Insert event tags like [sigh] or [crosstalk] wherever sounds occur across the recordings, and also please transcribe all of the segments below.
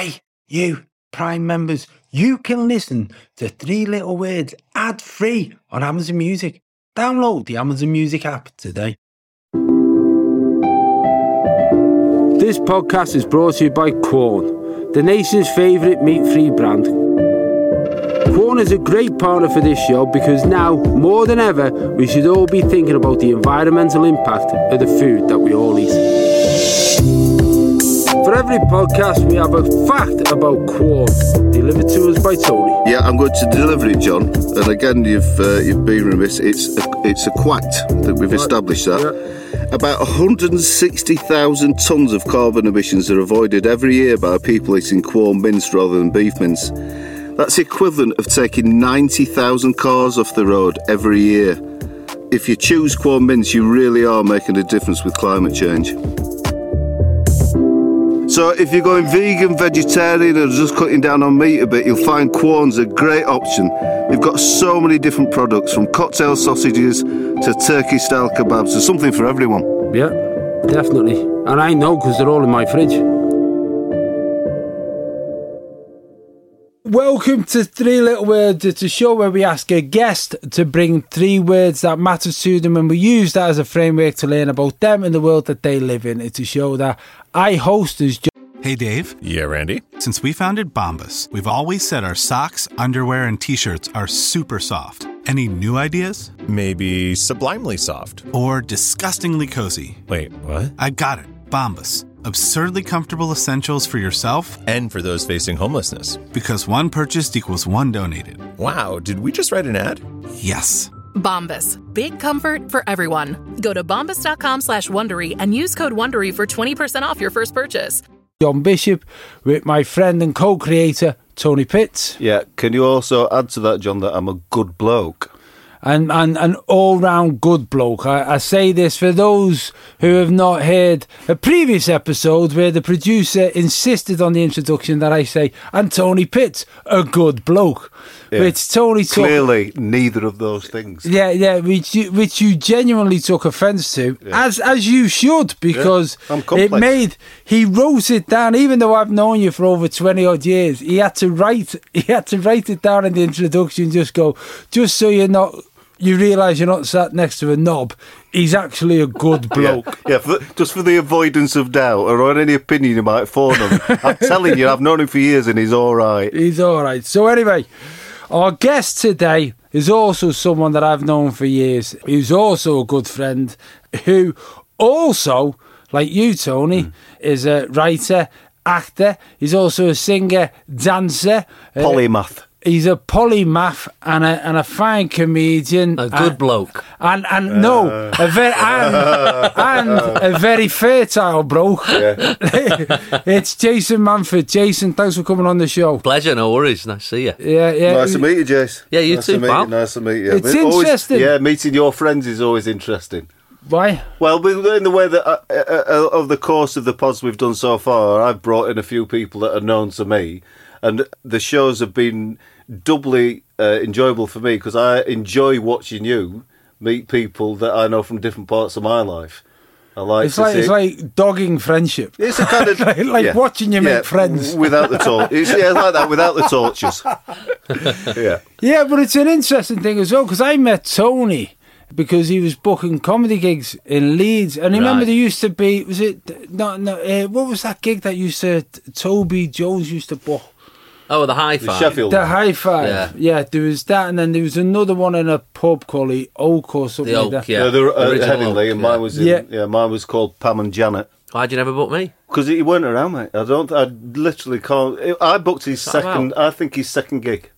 Hey, you Prime members, you can listen to Three Little Words ad free on Amazon Music. Download the Amazon Music app today. This podcast is brought to you by Quorn, the nation's favourite meat free brand. Quorn is a great partner for this show because now, more than ever, we should all be thinking about the environmental impact of the food that we all eat. For every podcast, we have a fact about Quorn, delivered to us by Tony. Yeah, I'm going to deliver it, John. And again, you've uh, you've been remiss. It's a, it's a quack that we've established that. Yeah. About 160,000 tonnes of carbon emissions are avoided every year by people eating Quorn mince rather than beef mince. That's the equivalent of taking 90,000 cars off the road every year. If you choose Quorn mince, you really are making a difference with climate change. So if you're going vegan, vegetarian, or just cutting down on meat a bit, you'll find Quorn's a great option. We've got so many different products, from cocktail sausages to turkey-style kebabs. There's something for everyone. Yeah, definitely. And I know because they're all in my fridge. Welcome to Three Little Words. It's a show where we ask a guest to bring three words that matter to them and we use that as a framework to learn about them and the world that they live in. It's a show that I host as Hey Dave. Yeah, Randy. Since we founded Bombas, we've always said our socks, underwear, and t shirts are super soft. Any new ideas? Maybe sublimely soft. Or disgustingly cozy. Wait, what? I got it. Bombas. Absurdly comfortable essentials for yourself and for those facing homelessness. Because one purchased equals one donated. Wow, did we just write an ad? Yes. Bombas. Big comfort for everyone. Go to bombas.com slash Wondery and use code Wondery for 20% off your first purchase. John Bishop with my friend and co-creator, Tony Pitts. Yeah, can you also add to that, John, that I'm a good bloke? And, and an all round good bloke. I, I, say this for those who have not heard a previous episode where the producer insisted on the introduction that I say, and Tony Pitts, a good bloke. Yeah. Which Tony took, clearly neither of those things. Yeah, yeah, which you, which you genuinely took offence to, yeah. as as you should, because yeah, it made he wrote it down. Even though I've known you for over twenty odd years, he had to write [laughs] he had to write it down in the introduction. Just go, just so you're not you realise you're not sat next to a knob. He's actually a good [laughs] bloke. yeah, yeah for just for the avoidance of doubt or on any opinion you might form on. I'm [laughs] telling you, I've known him for years and he's all right. He's all right. So, anyway, our guest today is also someone that I've known for years, who's also a good friend, who also, like you, Tony, mm. is a writer, actor. He's also a singer, dancer, polymath. Uh, he's a polymath and a, and a fine comedian. A good and, bloke. And and uh. no, a very [laughs] and, and a very fertile bloke. Yeah. [laughs] it's Jason Manford. Jason, thanks for coming on the show. Pleasure, no worries. Nice to see you. Yeah, yeah. Nice to meet you, Jason. Yeah, you nice too, to pal. You. Nice to meet you. It's interesting. Always, yeah, meeting your friends is always interesting. Why? Well, in the way that uh, uh, uh, of the course of the pods we've done so far, I've brought in a few people that are known to me, and the shows have been doubly uh, enjoyable for me because I enjoy watching you meet people that I know from different parts of my life. I like it's like see... it's like dogging friendship. It's a kind of [laughs] like, like yeah, watching you yeah, make friends without the torches. [laughs] yeah, like that without the torches. [laughs] yeah, yeah, but it's an interesting thing as well because I met Tony because he was booking comedy gigs in Leeds, and I remember there used to be was it no no uh, what was that gig that used to Toby Jones used to book Oh, the high five. Sheffield. The high five. Yeah. yeah, there was that, and then there was another one in a pub called the Oak or something the Oak, like that. Yeah, yeah the, uh, Headingley, and mine was in, yeah. yeah, mine was called Pam and Janet. Why'd you never book me? Because he weren't around, mate. I don't. I literally can't. I booked his second. I think his second gig.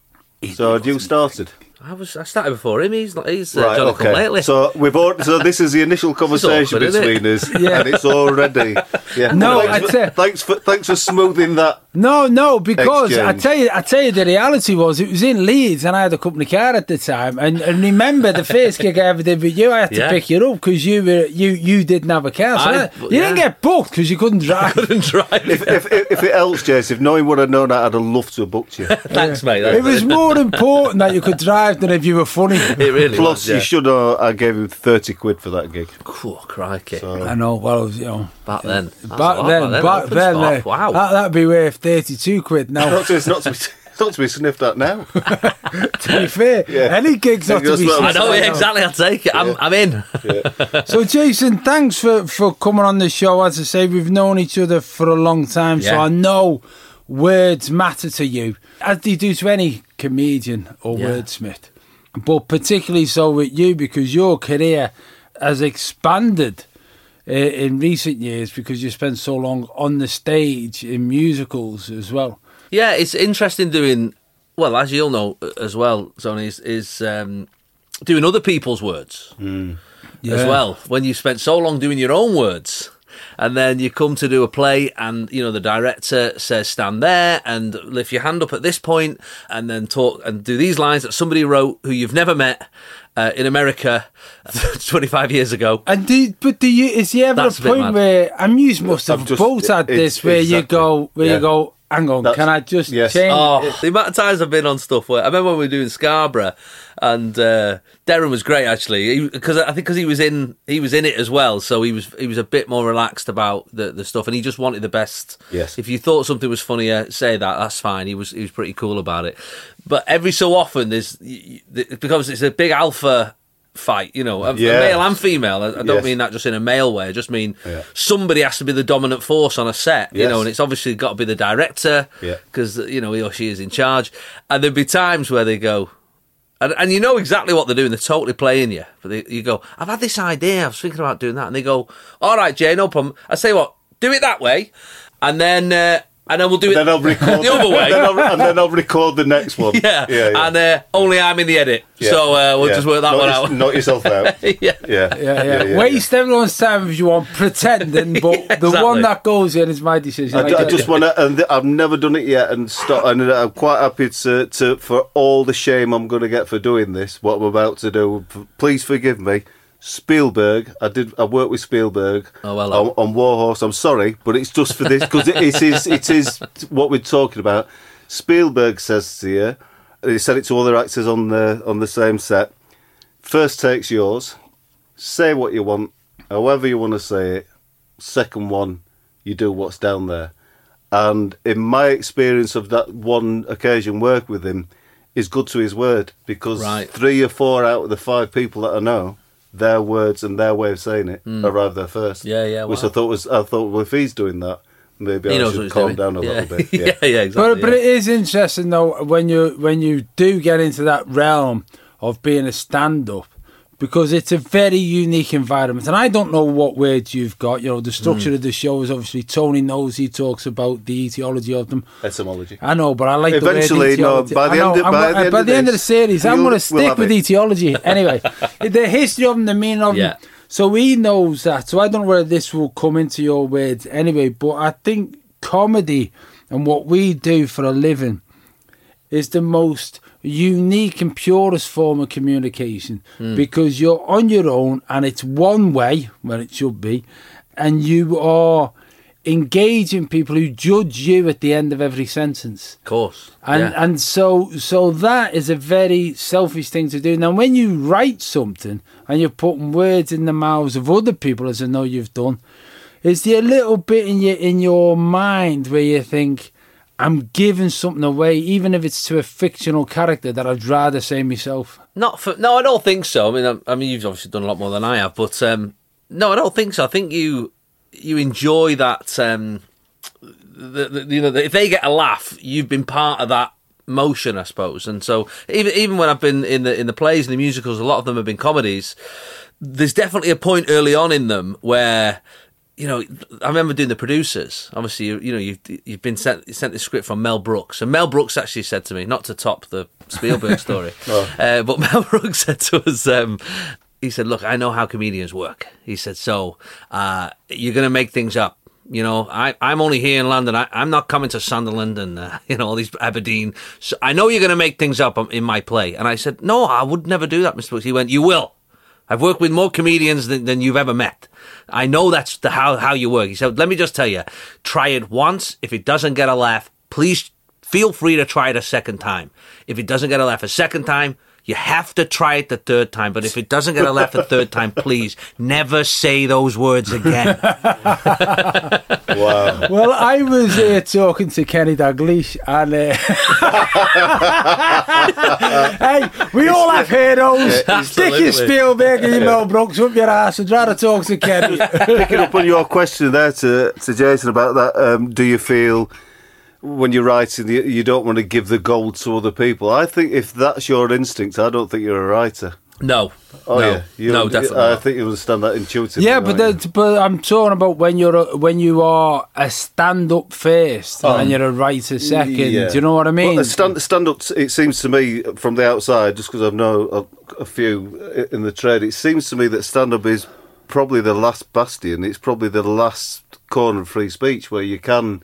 So had you started? I was I started before him. He's not. He's uh, right, okay. lately. So we've already, so this is the initial [laughs] conversation awkward, between us, [laughs] yeah. and it's already yeah. No, thanks, for, thanks for thanks for smoothing that. No, no, because exchange. I tell you, I tell you, the reality was it was in Leeds, and I had a company car at the time, and, and remember the first gig I ever did with you, I had to yeah. pick you up because you were you you didn't have a car, so I, you yeah. didn't get booked because you couldn't drive. I [laughs] couldn't drive. if, if, if, if, it helps, Jess, if knowing what I'd known, I'd have loved to have booked you. Thanks, mate. It was more important that you could drive life than if you were funny. [laughs] It really Plus, was, yeah. you should know I gave him 30 quid for that gig. Oh, crikey. So, I know. Well, you know, back then. That's a back then, back then, uh, wow. that, that'd be worth thirty-two quid now. not, to, it's not, to be, [laughs] not to be sniffed at now. to be fair, Yeah. any gigs not to be. what I know, yeah, exactly. I'll take it. I'm, I'm in. [laughs] So, Jason, thanks for, for coming on the show. As I say, we've known each other for a long time, so I know words matter to you, as they do to any comedian or Yeah. wordsmith. But particularly so with you, because your career has expanded uh, in recent years because you spent so long on the stage in musicals as well. Yeah, it's interesting doing, well, as you'll know uh, as well, Tony, is, is um, doing other people's words as Yeah. well. When you spent so long doing your own words. And then you come to do a play, and you know the director says, "Stand there and lift your hand up at this point, and then talk and do these lines that somebody wrote who you've never met uh, in America [laughs] 25 years ago." And do, but do you? Is there ever That's a a point mad. where and you must have I've both had this where you go where Yeah. you go, hang on, That's- can I just yes. change? Oh, the amount of times I've been on stuff where I remember when we were doing Scarborough, and uh, Darren was great actually because I think because he was in he was in it as well, so he was he was a bit more relaxed about the, the stuff, and he just wanted the best. Yes. If you thought something was funnier, say that. That's fine. He was he was pretty cool about it, but every so often there's y- y- because it's a big alpha fight, you know, a, a male and female. I, I don't Yes. mean that just in a male way. I just mean Yeah. somebody has to be the dominant force on a set, you Yes. know, and it's obviously got to be the director Yeah. because you know he or she is in charge. And there'd be times where they go, and, and you know exactly what they're doing. They're totally playing you. But they, you go, I've had this idea. I was thinking about doing that, and they go, All right, Jay, no problem. I say what, do it that way, and then uh, and then we'll do it then I'll record [laughs] the other way. Then I'll, and then I'll record the next one. [laughs] yeah, yeah, yeah. and uh, only I'm in the edit, Yeah. so uh, we'll Yeah. just work that Knock one out. Knock yourself out. [laughs] yeah. Yeah, Yeah, yeah. Waste everyone's time if you want, pretending, but Yeah, the exactly. one that goes in is my decision. I, I d- I get just want to, and th- I've never done it yet, and stop. And I'm quite happy to, to for all the shame I'm going to get for doing this. What I'm about to do, please forgive me. Spielberg, I did. I worked with Spielberg Oh, well on, on Warhorse. I'm sorry, but it's just for this because it, it is it is what we're talking about. Spielberg says to you, he said it to all the actors on the on the same set. First take's yours. Say what you want, however you want to say it. Second one, you do what's down there. And in my experience of that one occasion work with him, is good to his word because Right. three or four out of the five people that I know, their words and their way of saying it hmm. arrive there first. Yeah, yeah, Which wow. I thought was I thought well if he's doing that, maybe He I should calm doing. down a yeah. little bit. [laughs] yeah, Yeah. yeah, exactly. But, but it is interesting though when you when you do get into that realm of being a stand up because it's a very unique environment and I don't know what words you've got you know the structure Hmm. of the show is obviously Tony knows he talks about the etiology of them Etymology. I know but I like Eventually, the word etiology. by the end of- by gonna- the end by of the end of the series I'm going to stick with it. etiology [laughs] anyway the history of them the meaning of Yeah. them so he knows that so I don't know whether this will come into your words anyway but I think comedy and what we do for a living is the most unique and purest form of communication hmm. because you're on your own and it's one way when it should be, and you are engaging people who judge you at the end of every sentence. of course. And yeah. and so so that is a very selfish thing to do. Now when you write something and you're putting words in the mouths of other people as I know you've done, is there a little bit in your in your mind where you think, I'm giving something away, even if it's to a fictional character that I'd rather say myself. Not for no, I don't think so. I mean, I, I mean, you've obviously done a lot more than I have, but um, no, I don't think so. I think you you enjoy that. Um, the, the, you know, the, if they get a laugh, you've been part of that motion, I suppose. And so, even even when I've been in the in the plays and the musicals, a lot of them have been comedies. There's definitely a point early on in them where. You know, I remember doing the producers. Obviously, you, you know, you've you've been sent sent this script from Mel Brooks, and Mel Brooks actually said to me, not to top the Spielberg [laughs] story, uh, but Mel [laughs] Brooks said to us, um, he said, "Look, I know how comedians work." He said, "So uh, you're going to make things up." You know, I, I'm only here in London. I, I'm not coming to Sunderland and, uh, [laughs] you know, all these Aberdeen. So I know you're going to make things up in my play. And I said, no, I would never do that, Mr. Brooks. He went, you will. I've worked with more comedians than, than you've ever met. I know that's the, how, how you work. He said, let me just tell you, try it once. If it doesn't get a laugh, please feel free to try it a second time. If it doesn't get a laugh a second time, You have to try it the third time, but if it doesn't get a laugh the third time, please never say those words again. [laughs] Wow. Well, I was uh, talking to Kenny Dalglish, and uh, [laughs] hey, we all have heroes. Stick your absolutely. Spielberg and your Mel Brooks up your ass and try to talk to Kenny. Picking up on your question there to, to Jason about that, um, do you feel when you're writing you, you don't want to give the gold to other people? I think if that's your instinct, I don't think you're a writer. No. Oh no. yeah, You- no, definitely. I not. think you understand that intuitively. yeah, but don't the, but I'm talking about when you're a, when you are a stand up first oh. and you're a writer second. Yeah. Do you know what I mean? Well, stand, stand up. It seems to me from the outside, just because I've known a, a few uh, in the trade, it seems to me that stand up is probably the last bastion. It's probably the last corner of free speech where you can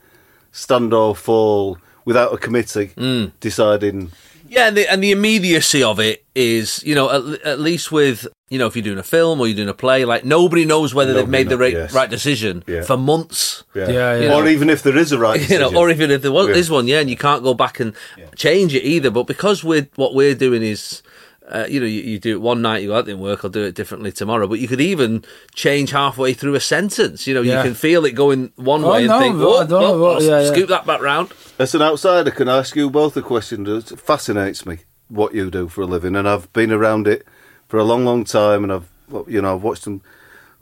stand or fall without a committee Mm. deciding. Yeah, and the, and the immediacy of it is, you know, at, at least with, you know, if you're doing a film or you're doing a play, like nobody knows whether they've Nobody made the right, yes. right decision Yeah. for months. Yeah, Yeah, yeah. Or even if there is a right, [laughs] You know, decision. or even if there was Yeah. is one, yeah, and you can't go back and change it either. But because we're what we're doing is, uh, you know, you, you do it one night, you go, that didn't work, I'll do it differently tomorrow. But you could even change halfway through a sentence. You know, Yeah. you can feel it going one Oh, way and no, think, I oh, don't know oh, what- I'll yeah, yeah. scoop that back round. As an outsider, can I ask you both a question that fascinates me? What you do for a living, and I've been around it for a long, long time, and I've you know I've watched them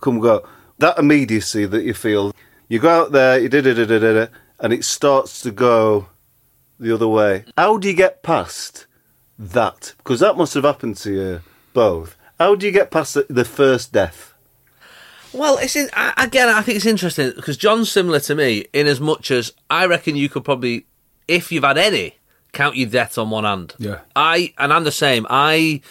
come and go. That immediacy that you feel, you go out there, you did it, and it starts to go the other way. How do you get past that? Because that must have happened to you both. How do you get past the, the first death? Well, it's in, I- again. I think it's interesting because John's similar to me in as much as I reckon you could probably, if you've had any, count your deaths on one hand. Yeah. I and I'm the same. I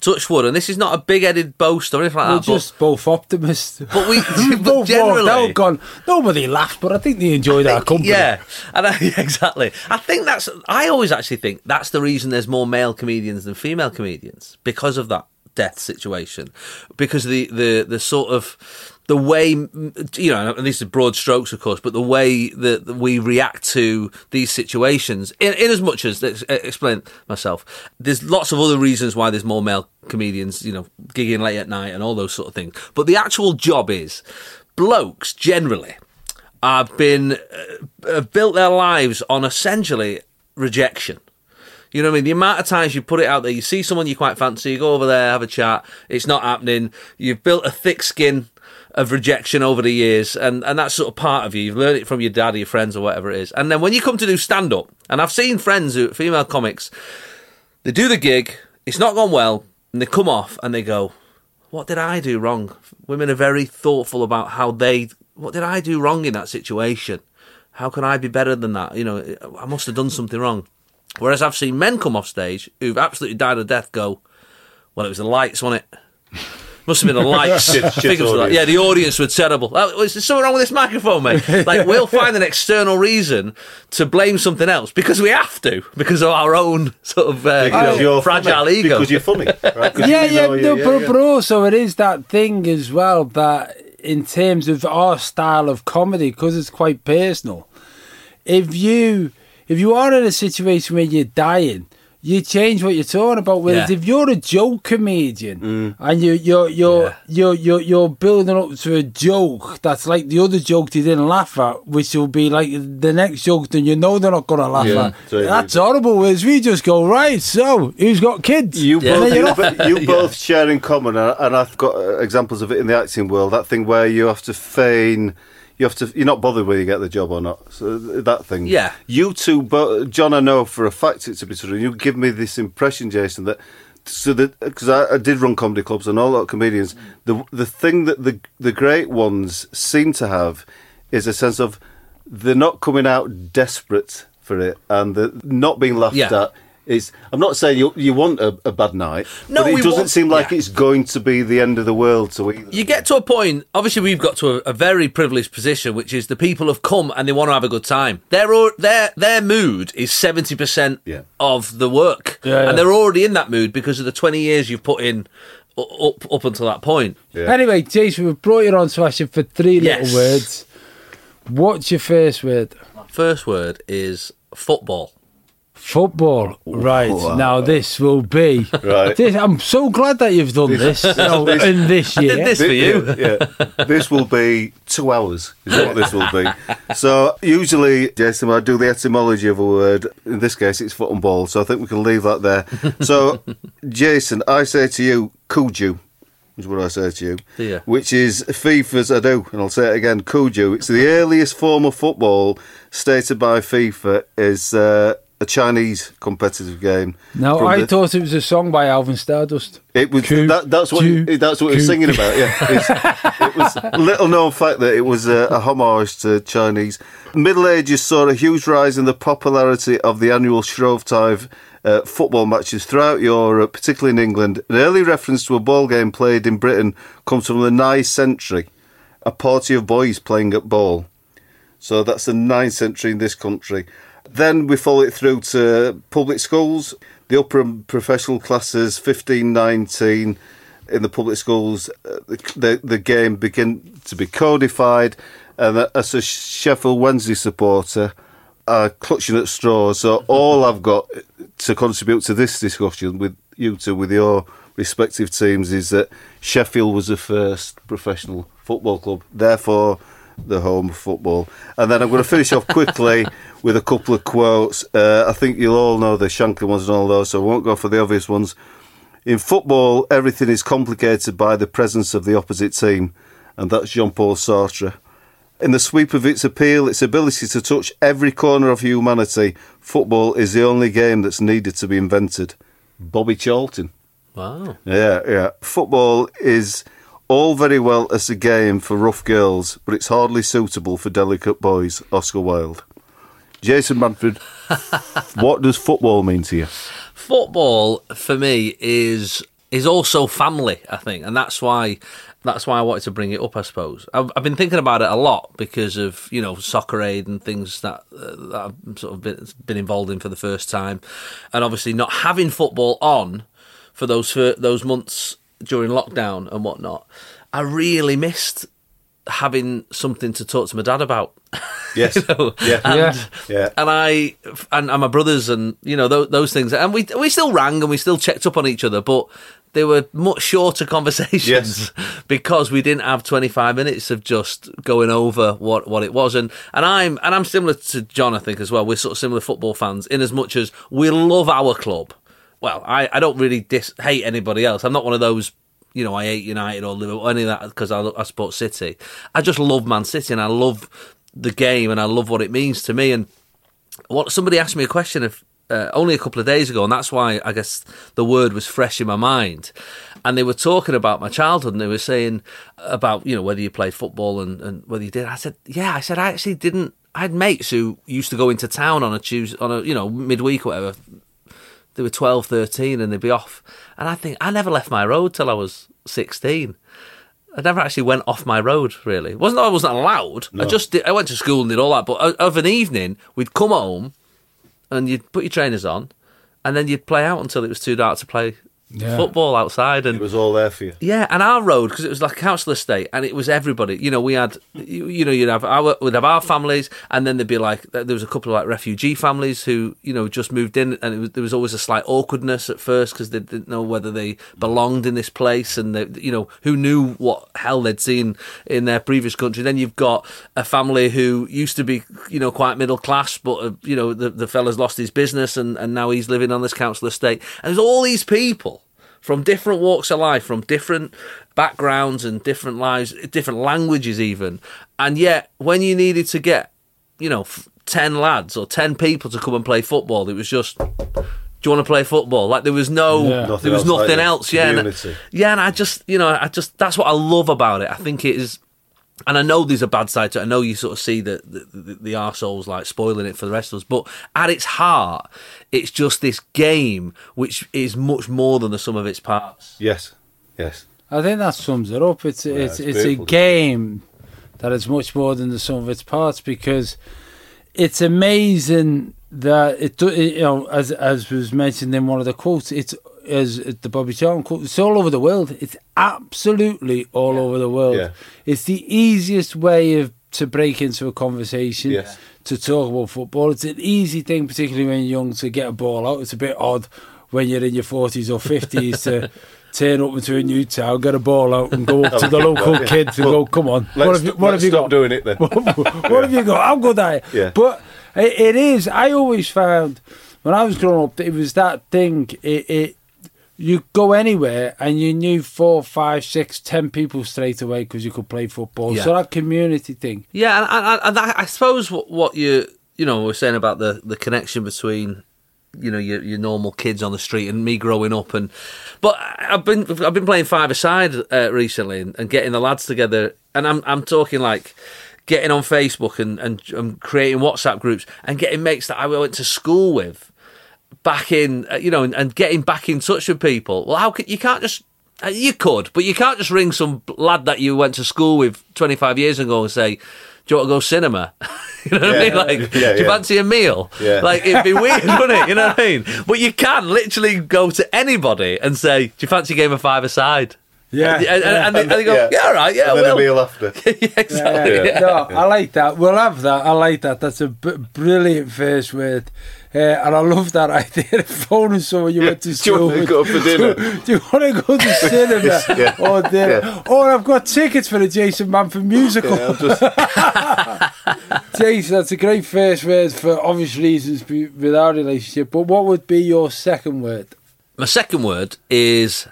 touch wood, and this is not a big-headed boast or anything like that. We're that. but- just both optimists. [laughs] But we- [laughs] but both generally- out gone. Nobody laughed, but I think they enjoyed our company. Yeah, and I, [laughs] yeah, exactly. I think that's. I always actually think that's the reason there's more male comedians than female comedians because of that death situation, because the the the sort of the way you know, and these are broad strokes, of course, but the way that we react to these situations, in, in as much as let's explain myself, there's lots of other reasons why there's more male comedians, you know, gigging late at night and all those sort of things. But the actual job is blokes generally have been uh, have built their lives on essentially rejection. You know what I mean? The amount of times you put it out there, you see someone you quite fancy, you go over there, have a chat, it's not happening. You've built a thick skin of rejection over the years, and, and that's sort of part of you. You've learned it from your dad or your friends or whatever it is. And then when you come to do stand up, and I've seen friends who female comics, they do the gig, it's not gone well, and they come off and they go, What did I do wrong? Women are very thoughtful about how they what did I do wrong in that situation? How can I be better than that? You know, I must have done something wrong. Whereas I've seen men come off stage who've absolutely died a death go, Well, it was the lights, wasn't it? [laughs] Must have been the lights. Shit- shit Figures like- yeah, the audience were terrible. Oh, is there something wrong with this microphone, mate? [laughs] Like, we'll find an external reason to blame something else because we have to, because of our own sort of uh, you know, you're fragile funny. ego. Because you're funny. Right? [laughs] 'Cause yeah, you yeah, know no, you- but, yeah. but also it is that thing as well that in terms of our style of comedy, because it's quite personal. If you if you are in a situation where you're dying, you change what you're talking about. Whereas Yeah. if you're a joke comedian Mm. and you you're you're, Yeah. you're you're you're building up to a joke that's like the other joke they didn't laugh at, which will be like the next joke, then you know they're not going to laugh Yeah, at. so- That's horrible. Whereas we just go right. So who's got kids? You both, you're you, you [laughs] both share in common, and and I've got uh, examples of it in the acting world. That thing where you have to feign, you have to, you're not bothered whether you get the job or not. So that thing. Yeah. You two, bo- John, I know for a fact it to be true. You give me this impression, Jason, that so that because I, I did run comedy clubs and all that comedians, the the thing that the the great ones seem to have is a sense of they're not coming out desperate for it and they're not being laughed Yeah. at. Is I'm not saying you you want a, a bad night, No, but it doesn't want- seem like yeah. it's going to be the end of the world So either. you get to a point. Obviously, we've got to a, a very privileged position, which is the people have come and they want to have a good time. Their al- their their mood is seventy percent Yeah. of the work, Yeah, yeah. and they're already in that mood because of the twenty years you've put in up up until that point. Yeah. Anyway, Jason, we've brought you on to ask you for three Yes. little words. What's your first word? First word is football. Football, right Wow. now this will be. [laughs] Right. This, I'm so glad that you've done this, you know, this- in this I year. did this for you. yeah. This will be two hours, is what this will be. [laughs] So, usually, Jason, I do the etymology of a word. In this case, it's foot and ball, so I think we can leave that there. [laughs] So, Jason, I say to you, Cuju, is what I say to you, Do you? which is FIFA's, I do, and I'll say it again, Cuju. It's the earliest form of football stated by FIFA is uh, a Chinese competitive game. No, I the- thought it was a song by Alvin Stardust. It was that, that's what coo, that's what he was singing about. Yeah, [laughs] it was little known fact that it was a, a homage to Chinese. Middle Ages saw a huge rise in the popularity of the annual Shrovetide uh, football matches throughout Europe, particularly in England. An early reference to a ball game played in Britain comes from the 9th century, a party of boys playing at ball. So that's the 9th century in this country. Then we follow it through to public schools, the upper and professional classes, 15, 19. In the public schools, uh, the, the, game began to be codified. And as a Sheffield Wednesday supporter, are clutching at straws. So [laughs] all I've got to contribute to this discussion with you two, with your respective teams, is that Sheffield was the first professional football club. Therefore, the home of football. And then I'm going to finish off quickly [laughs] with a couple of quotes. Uh, I think you'll all know the Shankly ones and all those, so I won't go for the obvious ones. In football, everything is complicated by the presence of the opposite team, and that's Jean Paul Sartre. In the sweep of its appeal, its ability to touch every corner of humanity, football is the only game that's needed to be invented. Bobby Charlton. Wow. Yeah, yeah. Football is all very well as a game for rough girls, but it's hardly suitable for delicate boys. Oscar Wilde. Jason Manfred, [laughs] what does football mean to you? football for me is is also family i think and that's why that's why i wanted to bring it up i suppose i've, I've been thinking about it a lot because of you know soccer aid and things that, uh, that i've sort of been, been involved in for the first time and obviously not having football on for those for those months during lockdown and whatnot i really missed having something to talk to my dad about [laughs] Yes. you know? Yeah. and, Yeah. Yeah. and I and, and my brothers and you know those, those things, and we we still rang and we still checked up on each other, but they were much shorter [laughs] conversations Yes. because we didn't have 25 minutes of just going over what, what it was and and I'm and I'm similar to John I think as well we're sort of similar football fans in as much as we love our club well I, I don't really dis- hate anybody else I'm not one of those you know I hate United or Liverpool or any of that because I, I support City I just love Man City and I love the game and I love what it means to me and what somebody asked me a question uh, only a couple of days ago, and that's why I guess the word was fresh in my mind. And they were talking about my childhood, and they were saying about you know whether you played football and, and whether you did. I said, yeah. I said I actually didn't. I had mates who used to go into town on a Tuesday, on a you know midweek or whatever. They were 12, 13 and they'd be off. And I think I never left my road till I was sixteen. I never actually went off my road. Really, it wasn't that I wasn't allowed. I just did, I went to school and did all that. But of an evening, we'd come home and you'd put your trainers on, and then you'd play out until it was too dark to play Yeah. football outside. And It was all there for you. yeah, and our road because it was like a council estate, and it was everybody. You know, we had, you, you know, you'd have our, we'd have our families, and then there'd be like there was a couple of like refugee families who you know just moved in, and it was, there was always a slight awkwardness at first because they didn't know whether they belonged in this place, and they, you know who knew what hell they'd seen in their previous country. Then you've got a family who used to be you know quite middle class, but uh, you know the the fella's lost his business, and and now he's living on this council estate, and there's all these people from different walks of life, from different backgrounds and different lives, different languages, even. And yet, when you needed to get, you know, f- 10 lads or 10 people to come and play football, it was just. Do you want to play football? Like there was no, Yeah. There was else like nothing else. Yeah, and, yeah, and I just, you know, I just that's what I love about it. I think it is, and I know there's a bad side to it. I know you sort of see the the, the, the arseholes like spoiling it for the rest of us, but at its heart, it's just this game which is much more than the sum of its parts. Yes. Yes. I think that sums it up. It's it's it's it's a game that is much more than the sum of its parts because it's amazing that it, it you know as as was mentioned in one of the quotes it's as the Bobby Charlton quote it's all over the world it's absolutely all over the world Yeah. it's the easiest way of to break into a conversation Yes. to talk about football. It's an easy thing, particularly when you're young, to get a ball out. It's a bit odd when you're in your 40s or 50s to [laughs] turn up into a new town, get a ball out, and go up [laughs] to the local kids and go, "Come on, what have you, what have you stop got? doing it then. [laughs] what have you got? Good are you? Yeah. But it, it is. I always found when I was growing up, it was that thing. It, it you go anywhere and you knew four, five, six, ten people straight away because you could play football. Yeah. So that community thing. Yeah, and, and, and I, I suppose what, what you you know were saying about the, the connection between you know your, your normal kids on the street and me growing up and but I've been I've been playing five aside uh, recently and, and getting the lads together and I'm I'm talking like getting on Facebook and, and and creating WhatsApp groups and getting mates that I went to school with back in uh, you know and, and getting back in touch with people. Well, how can you can't just uh, you could, but you can't just ring some lad that you went to school with 25 years ago and say, "Do you want to go cinema?" [laughs] you know what I mean? Like, Yeah, do you fancy a meal? Yeah. Like, it'd be weird, [laughs] wouldn't it? You know what I mean? But you can literally go to anybody and say, "Do you fancy a game of five aside?" Yeah. and, and, and, they, and they go, Yeah. "Yeah, all right, yeah, and then well." a meal after. [laughs] yeah, exactly. Yeah. yeah. No, I like that. We'll have that. I like that. That's a b- brilliant first word. Uh, and I love that idea of phoning someone you went to Do you school want to go for dinner? Do you [laughs] want to go to [laughs] cinema Yeah. or dinner? Yeah. Or I've got tickets for the Jason Manford musical. Yeah, just, [laughs] Jason, that's a great first word for obvious reasons with our relationship. But what would be your second word? My second word is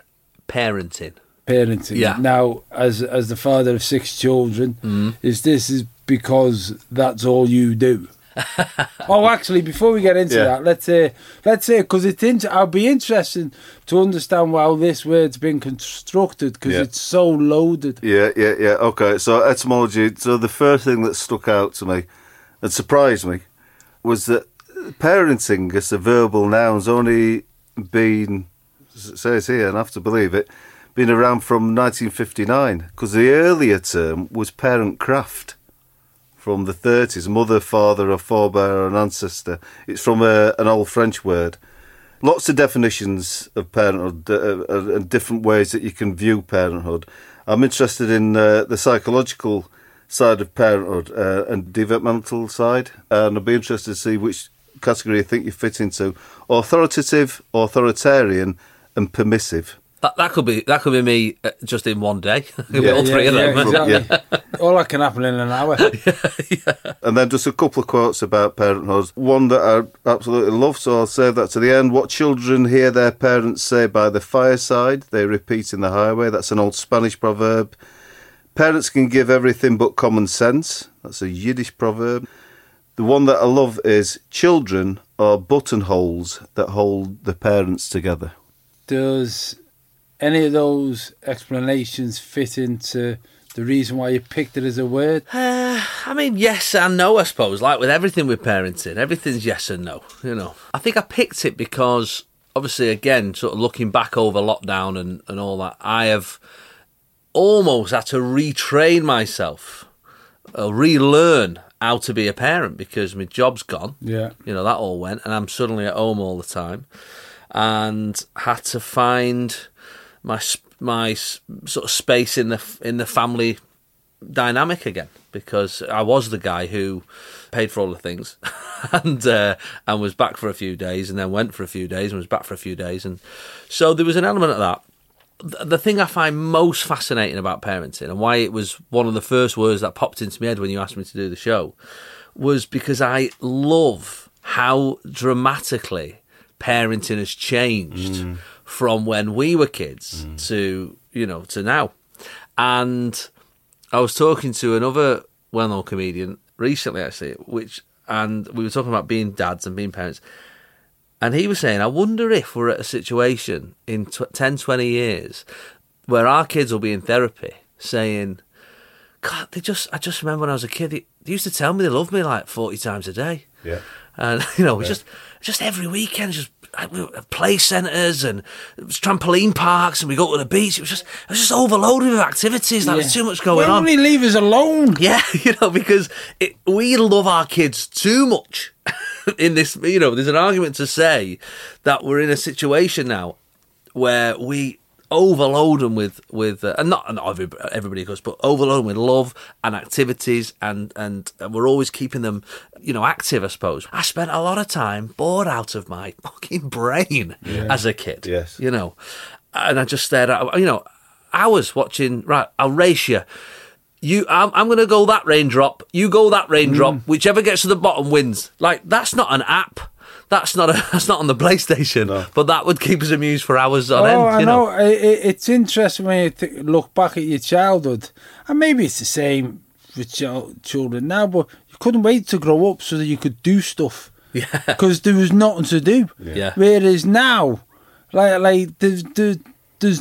parenting. Parenting. Yeah. Mm. Now, as as the father of six children, is this is because that's all you do? [laughs] oh, actually, before we get into Yeah. that, let's say let's say because it's inter- I'll be interested to understand how this word's been constructed because Yeah. it's so loaded. yeah, yeah, yeah. Okay, so etymology. So the first thing that stuck out to me and surprised me was that parenting as a verbal noun's only been, it says here, and I have to believe it, been around from 1959 because the earlier term was parent craft from the 30s, mother, father, or forebear, or an ancestor. It's from a, an old French word. Lots of definitions of parenthood uh, uh, and different ways that you can view parenthood. I'm interested in uh, the psychological side of parenthood uh, and developmental side, and I'd be interested to see which category you think you fit into: authoritative, authoritarian, and permissive. That, that could be that could be me uh, just in one day. [laughs] Yeah. All three of them. yeah, [laughs] Yeah. exactly. [laughs] All that can happen in an hour. And then just a couple of quotes about parenthood. One that I absolutely love, so I'll save that to the end. What children hear their parents say by the fireside, they repeat in the highway. That's an old Spanish proverb. Parents can give everything but common sense. That's a Yiddish proverb. The one that I love is children are buttonholes that hold the parents together. Does any of those explanations fit into the reason why you picked it as a word? [sighs] I mean, yes and no, I suppose. Like with everything with parenting, everything's yes and no. You know, I think I picked it because, obviously, again, sort of looking back over lockdown and, and all that, I have almost had to retrain myself, uh, relearn how to be a parent because my job's gone. Yeah. You know, that all went, and I'm suddenly at home all the time, and had to find my my sort of space in the in the family dynamic again because I was the guy who paid for all the things [laughs] and uh, and was back for a few days and then went for a few days and was back for a few days and so there was an element of that. The thing I find most fascinating about parenting and why it was one of the first words that popped into my head when you asked me to do the show was because I love how dramatically parenting has changed from when we were kids mm. to you know to now and I was talking to another well-known comedian recently, actually, which and we were talking about being dads and being parents, and he was saying, "I wonder if we're at a situation in tw- 10, 20 years where our kids will be in therapy saying." God, they just, I just remember when I was a kid, they, they used to tell me they loved me like 40 times a day. Yeah. And, [laughs] you know, just, just every weekend, just we were at play centres and it was trampoline parks and we go to the beach. It was just, it was just overloaded with activities. Like, there's too much going Why on. won't leave us alone? [laughs] Yeah, you know, because it, we love our kids too much. [laughs] in this, you know, there's an argument to say that we're in a situation now where we overload them with with uh, and not, not every, everybody goes, but overload them with love and activities, and and we're always keeping them, you know, active. I suppose I spent a lot of time bored out of my [laughs] fucking brain yeah. as a kid. Yes, you know, and I just stared at you know hours watching. Right, I'll race you. You, I'm, I'm going to go that raindrop. You go that raindrop. Mm. Whichever gets to the bottom wins. Like that's not an app that's not a, [laughs] that's not on the PlayStation, no. but that would keep us amused for hours on oh, end. I know. know. It, it's interesting when you th- look back at your childhood, and maybe it's the same with ch- children now, but you couldn't wait to grow up so that you could do stuff. [laughs] Yeah. Because there was nothing to do. Yeah. Whereas now, like like there's there's there's,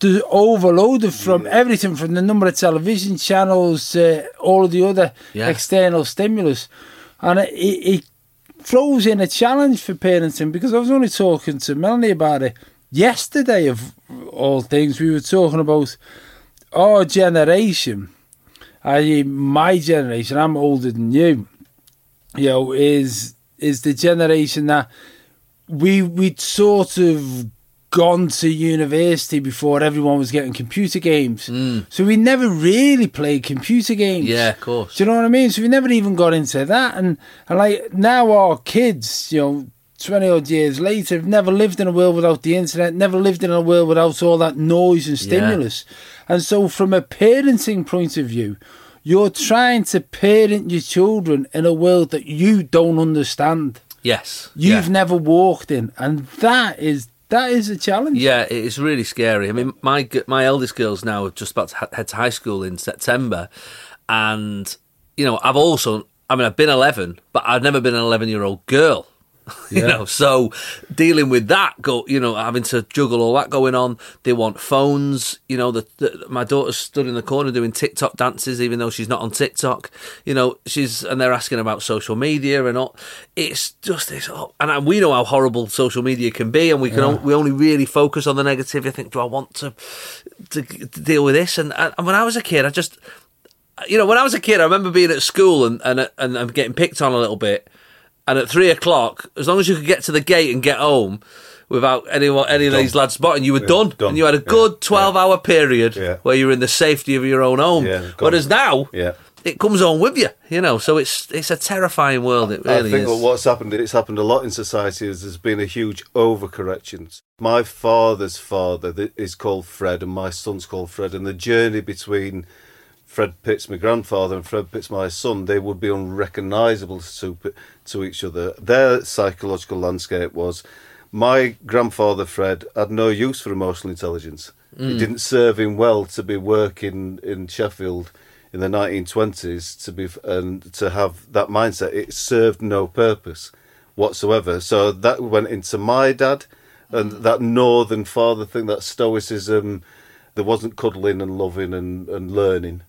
there's overloaded from yeah. everything from the number of television channels to all of the other yeah. external stimulus, and it, it, it throws in a challenge for parenting because I was only talking to Melanie about it yesterday. Of all things, we were talking about our generation, i.e., my generation. I'm older than you. You know, is is the generation that we we'd sort of gone to university before everyone was getting computer games. Mm. So we never really played computer games. Yeah, of course. Do you know what I mean? So we never even got into that. And, and like now our kids, you know, 20 odd years later, have never lived in a world without the internet, never lived in a world without all that noise and stimulus. Yeah. And so, from a parenting point of view, you're trying to parent your children in a world that you don't understand. Yes. You've yeah. never walked in. And that is that is a challenge. Yeah, it's really scary. I mean, my my eldest girl's now are just about to head to high school in September, and you know, I've also, I mean, I've been eleven, but I've never been an eleven year girl. [laughs] you know so dealing with that go you know having to juggle all that going on they want phones you know the, the, my daughter's stood in the corner doing tiktok dances even though she's not on tiktok. You know she's and they're asking about social media and all. It's just this oh, and we know how horrible social media can be and we can yeah. we only really focus on the negative. I think do i want to to, to deal with this? And, and when i was a kid i just you know, when I was a kid, I remember being at school and and and, and getting picked on a little bit, and at three o'clock, as long as you could get to the gate and get home without anyone, any of these lads spotting, you were yeah, done. done. And you had a good yeah, 12 yeah. hour period where you were in the safety of your own home. Whereas now, it comes on with you, you know. So it's it's a terrifying world. It really I think is. what's happened, it's happened a lot in society. Is there's been a huge overcorrection. My father's father is called Fred, and my son's called Fred, and the journey between Fred Pitts, my grandfather, and Fred Pitts, my son, they would be unrecognisable to, to each other. Their psychological landscape was my grandfather, Fred, had no use for emotional intelligence. Mm. It didn't serve him well to be working in Sheffield in the 1920s to be and to have that mindset. It served no purpose whatsoever. So that went into my dad and mm. that northern father thing, that stoicism. There wasn't cuddling and loving and, and learning.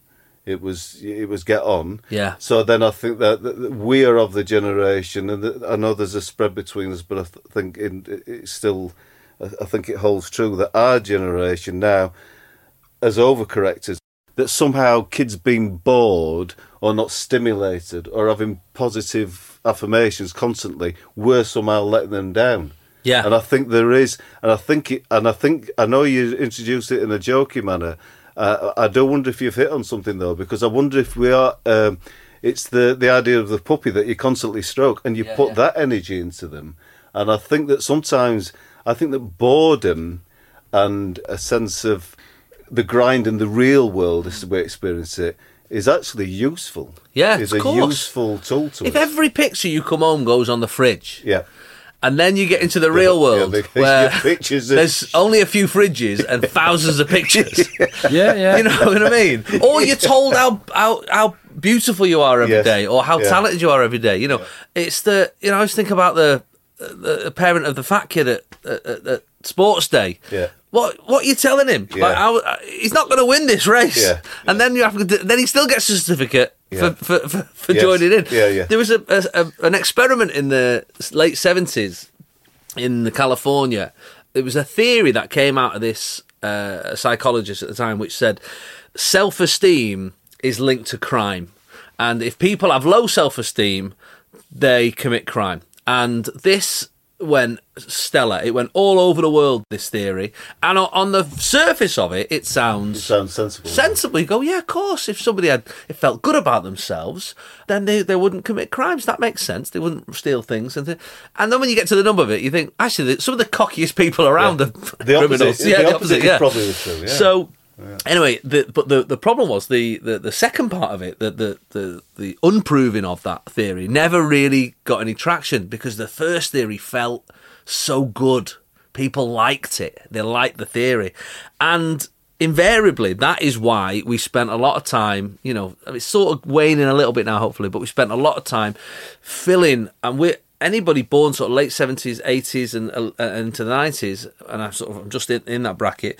It was it was get on. Yeah. So then I think that, that we are of the generation, and I know there's a spread between us, but I th- think in, it's still, I think it holds true that our generation now, as overcorrectors, that somehow kids being bored or not stimulated or having positive affirmations constantly, we're somehow letting them down. Yeah. And I think there is, and I think, it, and I think, I know you introduced it in a jokey manner, uh, I do wonder if you've hit on something though, because I wonder if we are. Um, it's the the idea of the puppy that you constantly stroke, and you yeah, put yeah. that energy into them. And I think that sometimes I think that boredom and a sense of the grind in the real world, this is the way I experience it, is actually useful. Yeah, it's a course. useful tool to If us. every picture you come home goes on the fridge, yeah, and then you get into the real world yeah, where there's only a few fridges and [laughs] thousands of pictures. [laughs] yeah, yeah. [laughs] You know what I mean? Or you're told how how, how beautiful you are every yes. day, or how yeah. talented you are every day. You know, it's the you know I always think about the the parent of the fat kid at, at, at sports day. Yeah. What what are you telling him? Yeah. Like, how, he's not going to win this race. Yeah. And then you have to, then he still gets a certificate yeah. for, for, for, for yes. joining in. Yeah, yeah. There was a, a, an experiment in the late seventies in the California. There was a theory that came out of this uh, psychologist at the time, which said self esteem is linked to crime, and if people have low self esteem, they commit crime. And this went stellar. It went all over the world. This theory, and on the surface of it, it sounds it sounds sensible. Sensible. You go, yeah, of course. If somebody had it felt good about themselves, then they, they wouldn't commit crimes. That makes sense. They wouldn't steal things, and th- and then when you get to the number of it, you think actually some of the cockiest people around yeah. are the criminals. Opposite, yeah, the, the opposite, opposite. Yeah, probably true. Yeah. So. Yeah. Anyway, the, but the, the problem was the, the, the second part of it, the, the, the, the unproving of that theory, never really got any traction because the first theory felt so good. People liked it. They liked the theory. And invariably, that is why we spent a lot of time, you know, it's sort of waning a little bit now, hopefully, but we spent a lot of time filling, and we're, anybody born sort of late 70s, 80s, and, uh, into the 90s, and I'm sort of I'm just in, in that bracket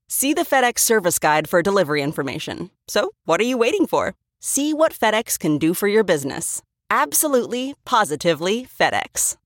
See the FedEx service guide for delivery information. So, what are you waiting for? See what FedEx can do for your business. Absolutely, positively FedEx.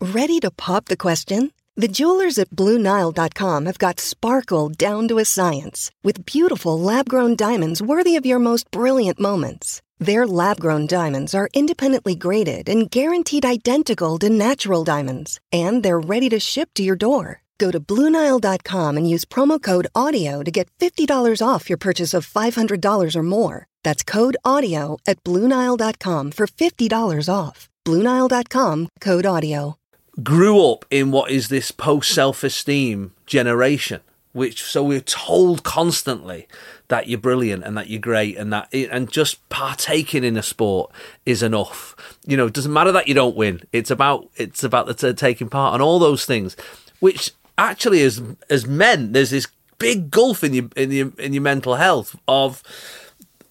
Ready to pop the question? The jewelers at BlueNile.com have got sparkle down to a science with beautiful lab grown diamonds worthy of your most brilliant moments. Their lab grown diamonds are independently graded and guaranteed identical to natural diamonds, and they're ready to ship to your door. Go to Bluenile.com and use promo code AUDIO to get $50 off your purchase of $500 or more. That's code AUDIO at Bluenile.com for $50 off. Bluenile.com code AUDIO. Grew up in what is this post self esteem generation, which so we're told constantly that you're brilliant and that you're great and that and just partaking in a sport is enough. You know, it doesn't matter that you don't win. It's about it's about the t- taking part and all those things, which actually as as men there's this big gulf in your in your in your mental health of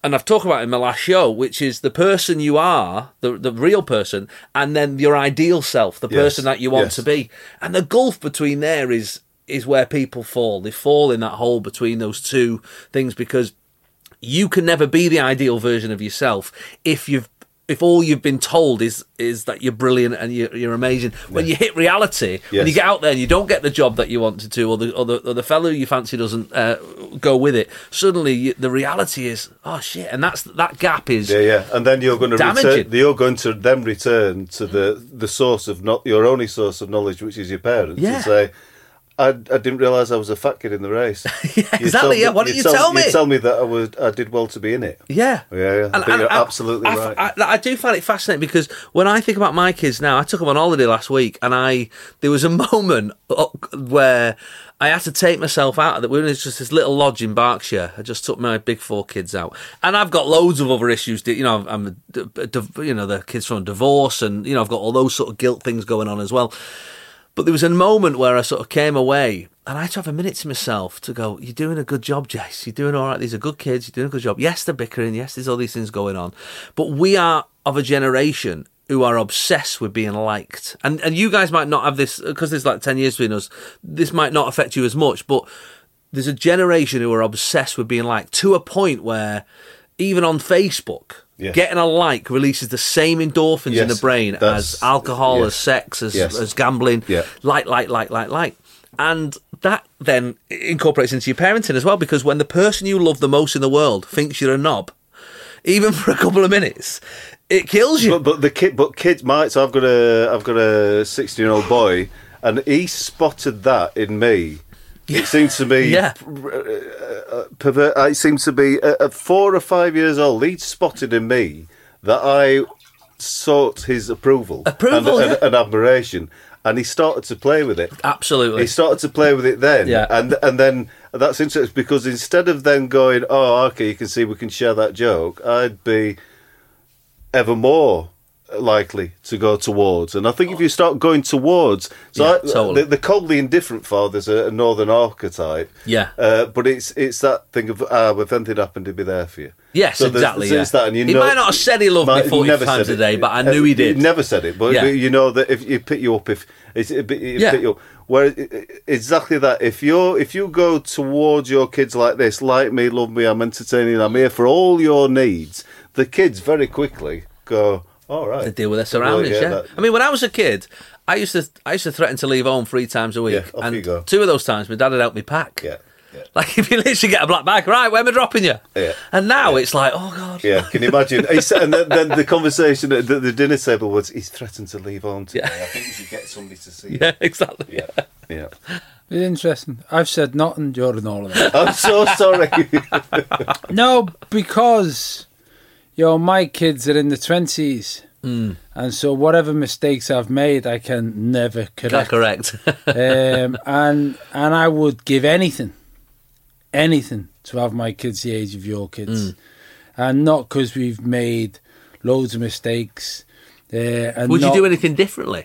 and I've talked about in my last show, which is the person you are, the the real person, and then your ideal self, the yes, person that you want yes. to be. And the gulf between there is is where people fall. They fall in that hole between those two things because you can never be the ideal version of yourself if you've if all you've been told is is that you're brilliant and you're, you're amazing, when you hit reality, yes. when you get out there and you don't get the job that you wanted to, or the or the, or the fellow you fancy doesn't uh, go with it, suddenly you, the reality is, oh shit, and that's that gap is yeah, yeah, and then you're going to return, you're going to then return to the the source of not your only source of knowledge, which is your parents, yeah. and say I, I didn't realise I was a fat kid in the race. [laughs] yeah, exactly. Yeah. Why didn't you tell, tell, me? You tell me that I was. I did well to be in it. Yeah. Yeah. yeah. And, and, absolutely I, right. I, I, do find it fascinating because when I think about my kids now, I took them on holiday last week, and I there was a [laughs] moment where I had to take myself out of that. We were in just this little lodge in Berkshire. I just took my big four kids out, and I've got loads of other issues. You know, I'm, you know, the kids from divorce, and you know, I've got all those sort of guilt things going on as well. But there was a moment where I sort of came away and I had to have a minute to myself to go, You're doing a good job, Jace. You're doing all right. These are good kids. You're doing a good job. Yes, they're bickering. Yes, there's all these things going on. But we are of a generation who are obsessed with being liked. And and you guys might not have this because there's like 10 years between us. This might not affect you as much, but there's a generation who are obsessed with being liked to a point where even on Facebook, Yes. Getting a like releases the same endorphins yes, in the brain as alcohol, yes, as sex, as, as gambling. Yeah. Like, like, like, like, like. And that then incorporates into your parenting as well, because when the person you love the most in the world thinks you're a knob, even [laughs] for a couple of minutes, it kills you. But, but the kid, but kids might. So I've got a, I've got a sixteen-year-old boy, and he spotted that in me it seems to me, [laughs] yeah. Uh, pervert, it seems to be uh, at four or five years old. He'd spotted in me that I sought his approval, approval and, yeah. and, and, admiration, and he started to play with it. Absolutely, he started to play with it then, yeah. and and then that's interesting because instead of then going, oh, okay, you can see we can share that joke, I'd be ever more likely to go towards. And I think if you start going towards, so yeah, I, totally. the, the, coldly indifferent father's a, a northern archetype. Yeah, uh, but it's it's that thing of ah, if anything happened, he'd be there for you. Yes, so exactly. So yeah. that, and you he know, might not have said he loved me forty times a day, but I knew he did. He never said it, but yeah. you know that if you pick you up, if it's, it, it yeah. pick you up. where exactly that. If you if you go towards your kids like this, like me, love me, I'm entertaining, I'm here for all your needs. The kids very quickly go, all right. They deal with their surroundings. Well, yeah, yeah, that- I mean, when I was a kid, I used to I used to threaten to leave home three times a week, Yeah, off and you go. two of those times my dad had helped me pack. Yeah, yeah. [laughs] Like if you literally get a black bag, right? Where am I dropping you? Yeah. And now it's like, oh god. Yeah, can you imagine? And then, then the [laughs] conversation at the, the dinner table was, he's threatened to leave home today. Yeah. I think we should get somebody to see. [laughs] Yeah, exactly. Yeah, yeah. It's interesting. I've said nothing during all of that. I'm so sorry. no, because you know my kids are in the twenties, Mm. and so whatever mistakes I've made, I can never correct. correct. um, [laughs] and and I would give anything, anything to have my kids the age of your Mm. kids, and not because we've made loads of mistakes. Uh, and Would you do anything differently?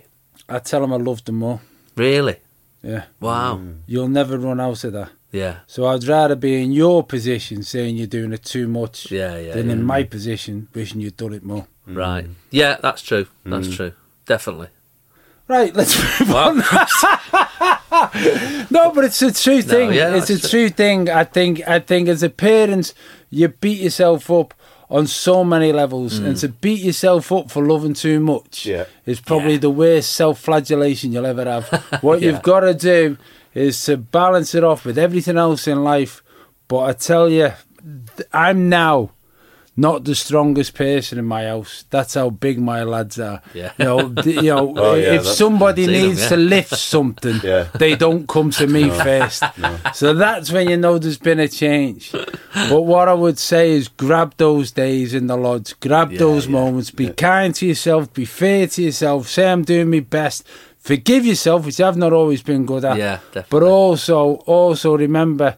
I tell them I love them more. Really? Yeah, Wow. you'll never run out of that. Yeah. So I'd rather be in your position saying you're doing it too much Yeah, yeah, than yeah. in my position wishing you'd done it more. Right. Yeah, that's true. That's mm. true. Definitely. Right, let's [laughs] move Well, on. [laughs] no, but it's a true thing. yeah, it's a that's true thing. I think. I think as a parent, you beat yourself up on so many levels, and mm. to beat yourself up for loving too much Yeah. is probably Yeah. the worst self-flagellation you'll ever have. [laughs] what Yeah. you've got to do is to balance it off with everything else in life. But I tell you, I'm now not the strongest person in my house. That's how big my lads are. Yeah. You know, [laughs] th- you know Oh, yeah, if somebody I've seen 'em, needs yeah. to lift something, Yeah. they don't come to me first. [laughs] So that's when you know there's been a change. But what I would say is grab those days in the lodge, grab those moments, be kind to yourself, be fair to yourself, say I'm doing my best. Forgive yourself, which I've not always been good at. Yeah, definitely. But also, also remember,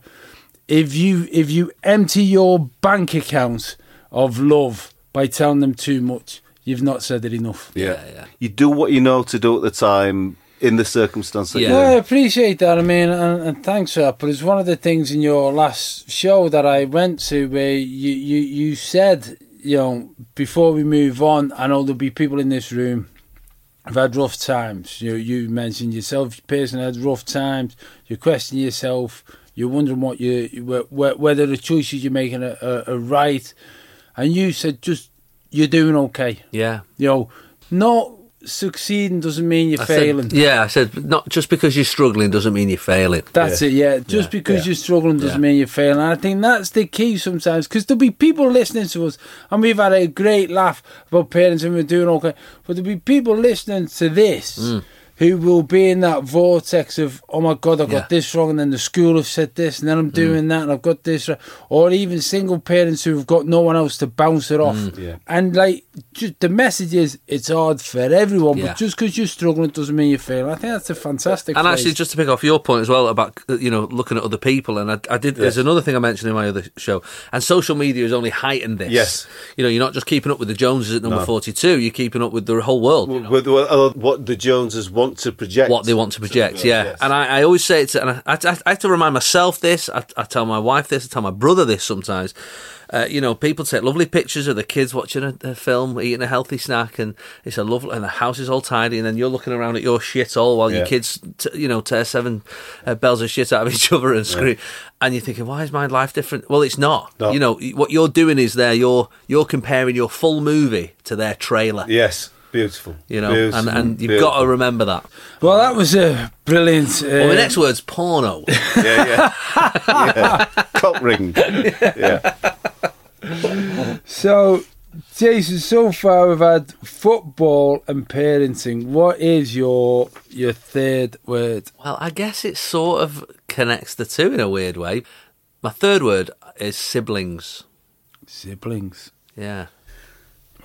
if you if you empty your bank account of love by telling them too much, you've not said it enough. yeah. yeah. You do what you know to do at the time in the circumstances. that Yeah. I appreciate that. I mean, and, and thanks for that. But it's one of the things in your last show that I went to where you, you, you said, you know, before we move on, I know there'll be people in this room who've had rough times. You you mentioned yourself, person had rough times. You're questioning yourself. You're wondering what you wh- wh- whether the choices you're making are, are, are right. And you said just you're doing okay. Yeah. You know, not succeeding doesn't mean you're I said- failing. yeah, I said not just because you're struggling doesn't mean you're failing. That's it, yeah. Just Yeah. because Yeah. you're struggling doesn't Yeah. mean you're failing. And I think that's the key sometimes because there'll be people listening to us and we've had a great laugh about parents and we're doing okay. But there'll be people listening to this Mm. Who will be in that vortex of, oh my God, I got Yeah. Mm. this wrong and then the school have said this and then I'm doing that and I've got this. wrong. Or even single parents who've got no one else to bounce it off. Mm. Yeah. And like, just, the message is it's hard for everyone, Yeah. but just because you're struggling doesn't mean you're failing. I think that's a fantastic And phrase. actually, just to pick off your point as well about you know looking at other people, and I, I did. There's another thing I mentioned in my other show, and social media has only heightened this. Yes. you know, you're not just keeping up with the Joneses at number 42. You're keeping up with the whole world. you know, With what, uh, what the Joneses want to project. what they want to project, yeah. Yes. And I, I always say it, to, and I, I, I have to remind myself this. I, I tell my wife this. I tell my brother this sometimes. Uh, you know, people take lovely pictures of the kids watching a, a film, eating a healthy snack, and it's a lovely, and the house is all tidy, and then you're looking around at your shit all while your kids, t- you know, tear seven uh, bells of shit out of [laughs] each other and scream, and you're thinking, why is my life different? Well, it's not. No. You know, what you're doing is there. You're you're comparing your full movie to their trailer. Yes, beautiful. You know, Beautiful, and, and you've beautiful. got to remember that. Well, that was a brilliant. Uh, Well, the next word's porno. [laughs] Yeah, yeah. yeah. Cock ring. Yeah. So, Jason, so far we've had football and parenting. What is your your third word? Well, I guess it sort of connects the two in a weird way. My third word is siblings. Siblings. Yeah.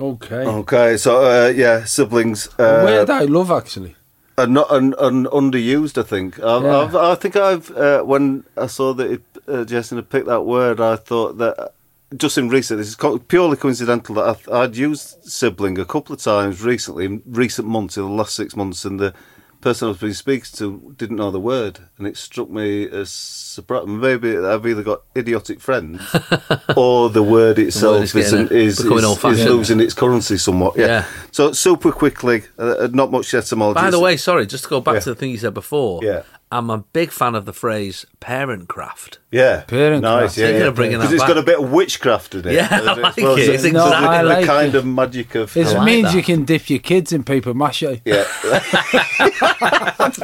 Okay. Okay, so uh, yeah, siblings. Uh, I love actually. and not and, and underused. I think. I've, Yeah. I've, I think I've uh, when I saw that it, uh, Jason had picked that word, I thought that just in recent, this is purely coincidental that I, I'd used sibling a couple of times recently, in recent months, in the last six months, and the person I was being speaking to didn't know the word, and it struck me as surprise. Maybe I've either got idiotic friends, [laughs] or the word itself is is, getting a- is, is, is losing its currency somewhat. Yeah. Yeah. So super quickly, uh, not much etymology. By the way, sorry, just to go back Yeah. to the thing you said before. Yeah. I'm a big fan of the phrase parent craft. yeah, Parent nice. craft. Yeah, Thinking yeah. of bringing that it's back. got a bit of witchcraft in it. Yeah, [laughs] I as like well it. It's the- No, exactly- I the kind it. of magic of. It like means that. you can dip your kids in paper mache. Yeah. [laughs]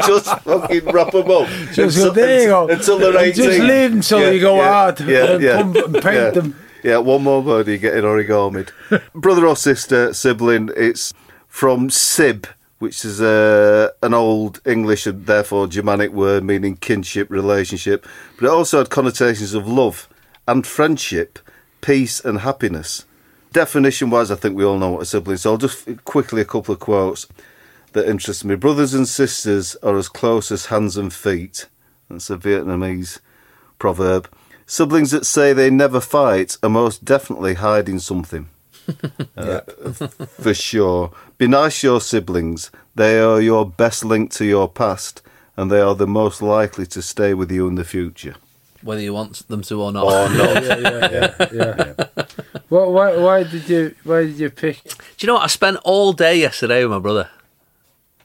just fucking wrap them up. Just until, go, there you go. Until they're 18. Just leave until Yeah, you go yeah, hard Yeah, and yeah, come and paint yeah. them. Yeah, one more birdie getting origamied. [laughs] Brother or sister, sibling, it's from sib, which is uh, an old English and therefore Germanic word meaning kinship, relationship, but it also had connotations of love and friendship, peace and happiness. Definition wise, I think we all know what a sibling is, so I'll just quickly a couple of quotes that interest me. Brothers and sisters are as close as hands and feet. That's a Vietnamese proverb. Siblings that say they never fight are most definitely hiding something. Uh, [laughs] for sure. Be nice to your siblings. They are your best link to your past, and they are the most likely to stay with you in the future. Whether you want them to or not. Or not. [laughs] Yeah, yeah, yeah. yeah. Well, why, why did you why did you pick? Do you know what? I spent all day yesterday with my brother,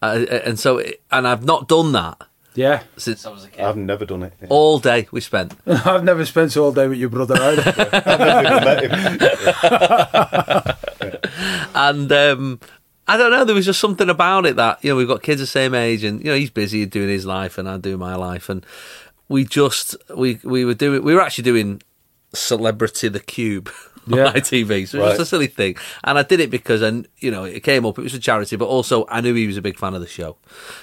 uh, and so and I've not done that Yeah, since I was a kid. I've never done it. Yeah. all day we spent. [laughs] I've never spent all day with your brother either. [laughs] I've never met him. [laughs] and um, I don't know. There was just something about it that you know we've got kids the same age, and you know he's busy doing his life, and I do my life, and we just we we were doing we were actually doing celebrity the cube. [laughs] on Yeah. my TV, so it was Right. just a silly thing, and I did it because and you know, it came up. It was a charity, but also I knew he was a big fan of the show,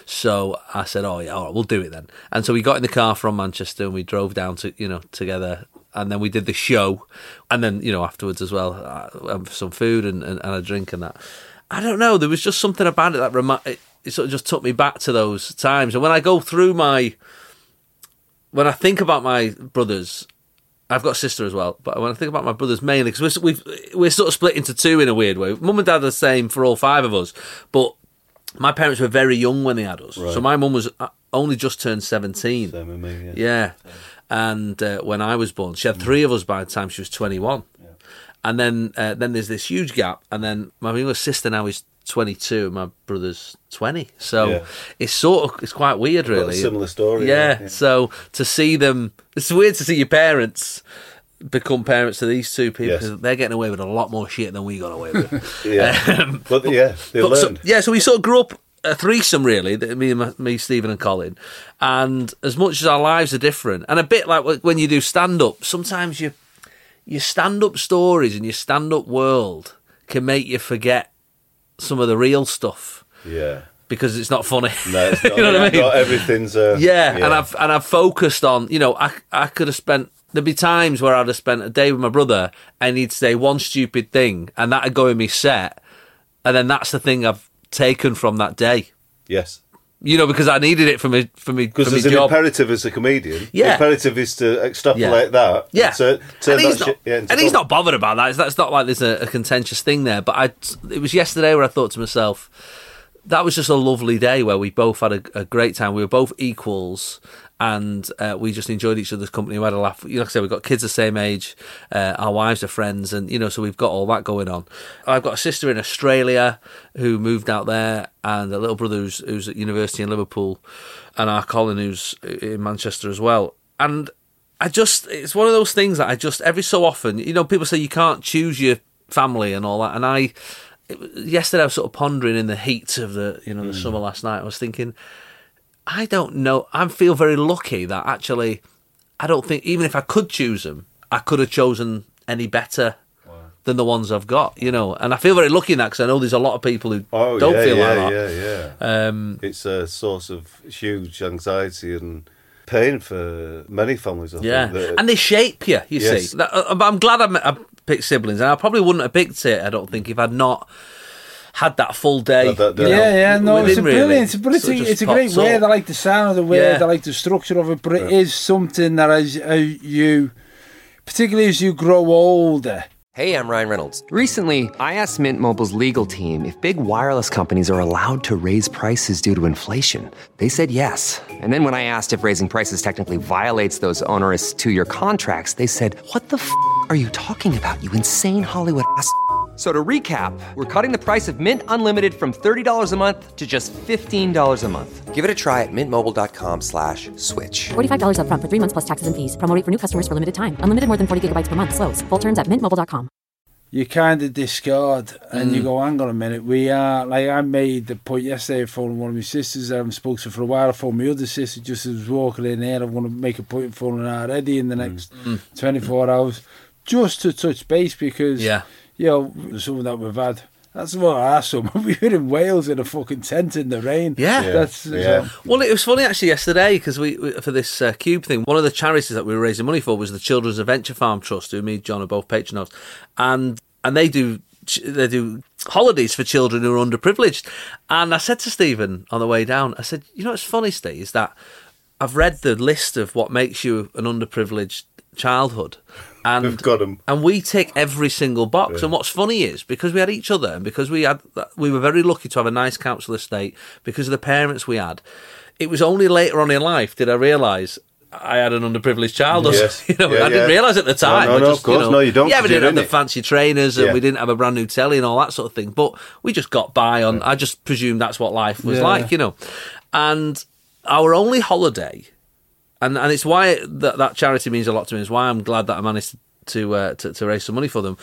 so I said, "Oh yeah, all right, we'll do it then." And so we got in the car from Manchester and we drove down to, you know, together, and then we did the show, and then you know afterwards as well, uh, um, some food and, and, and a drink and that. I don't know. There was just something about it that remi- it, it sort of just took me back to those times. And when I go through my, when I think about my brothers, I've got a sister as well. But when I think about my brothers mainly, because we're, we've, we're sort of split into two in a weird way. Mum and dad are the same for all five of us, but my parents were very young when they had us. So my mum was uh, only just turned seventeen. Same with me, yeah. Yeah. And uh, when I was born, she had three of us by the time she was 21. And then uh, then there's this huge gap. And then my younger sister now is 22 and my brother's 20. So Yeah. it's sort of, it's quite weird, really. similar story, Yeah. yeah, yeah. So to see them, it's weird to see your parents become parents to these two people. Yes. They're getting away with a lot more shit than we got away with. [laughs] Yeah. Um, but yeah, they but so- yeah, so we sort of grew up a threesome, really. that- Me and me, Stephen, and Colin. And as much as our lives are different, and a bit like when you do stand up, sometimes you your stand up stories and your stand up world can make you forget some of the real stuff Yeah. because it's not funny. No, it's [laughs] not, you know what I mean? not everything's. Uh, Yeah, and I've and I've focused on you know I I could have spent there'd be times where I'd have spent a day with my brother and he'd say one stupid thing and that'd go in me set, and then that's the thing I've taken from that day. Yes. You know, because I needed it for me for me Because there's an job. imperative as a comedian. Yeah. The imperative is to extrapolate Yeah. that. Yeah, And to, turn and, he's that not, yeah, and he's not bothered about that. It's, that's not like there's a, a contentious thing there. But I, it was yesterday where I thought to myself, that was just a lovely day where we both had a, a great time. We were both equals, and uh, we just enjoyed each other's company. We had a laugh. Like I said, we've got kids the same age. Uh, our wives are friends, and you know, so we've got all that going on. I've got a sister in Australia who moved out there, and a little brother who's, who's at university in Liverpool, and our Colin who's in Manchester as well. And I just, it's one of those things that I just, every so often, you know, people say you can't choose your family and all that. And I, yesterday I was sort of pondering in the heat of the, you know, the summer last night. I was thinking, I don't know. I feel very lucky that actually, I don't think, even if I could choose them, I could have chosen any better than the ones I've got, you know. And I feel very lucky in that because I know there's a lot of people who Oh, don't yeah, feel yeah, like that. yeah, yeah. Um, It's a source of huge anxiety and pain for many families. I Yeah, think, that- and they shape you. You Yes. see, uh, I'm glad I picked siblings, and I probably wouldn't have picked it. I don't think if I'd not had that full day. Had that day. know, yeah, yeah, no, it's a him, really. brilliant, but it's So it a, it's a great pops word. up. I like the sound of the word. Yeah. I like the structure of it, but it is something that as, as uh, you, particularly as you grow older, Hey, I'm Ryan Reynolds. Recently, I asked Mint Mobile's legal team if big wireless companies are allowed to raise prices due to inflation. They said yes. And then when I asked if raising prices technically violates those onerous two year contracts, they said, What the f are you talking about, you insane Hollywood ass? So to recap, we're cutting the price of Mint Unlimited from $30 a month to just $15 a month. Give it a try at mintmobile.com slash switch. $45 up front for three months plus taxes and fees. Promo for new customers for limited time. Unlimited more than 40 gigabytes per month. Slows. Full terms at mintmobile.com. You kind of discard and mm. you go, hang on a minute. We are, like I made the point yesterday, phoning one of my sisters I haven't spoken to for a while. I phoned my other sister just as I was walking in here. I want to make a point of phoning her already in the next mm. 24 hours just to touch base because... Yeah you know, some that we've had. That's what I asked them. We were in Wales in a fucking tent in the rain. Yeah, yeah. that's yeah. well. It was funny actually yesterday because we, we, for this uh, cube thing. One of the charities that we were raising money for was the Children's Adventure Farm Trust, who me and John are both patrons of, and and they do they do holidays for children who are underprivileged. And I said to Stephen on the way down, I said, you know what's funny, Steve, is that I've read the list of what makes you an underprivileged childhood. And We've got them. and we tick every single box. Yeah. And what's funny is because we had each other, and because we had, we were very lucky to have a nice council estate because of the parents we had. It was only later on in life did I realise I had an underprivileged childhood. Yes. [laughs] you know, yeah, I didn't yeah. realise at the time. No, no, no just, of course, you know, no, you don't. Yeah, we didn't have the fancy trainers, and yeah. we didn't have a brand new telly and all that sort of thing. But we just got by on. I just presumed that's what life was like, you know. And our only holiday and and it's why that that charity means a lot to me. It's why I'm glad that I managed to uh, to, to, raise some money for them.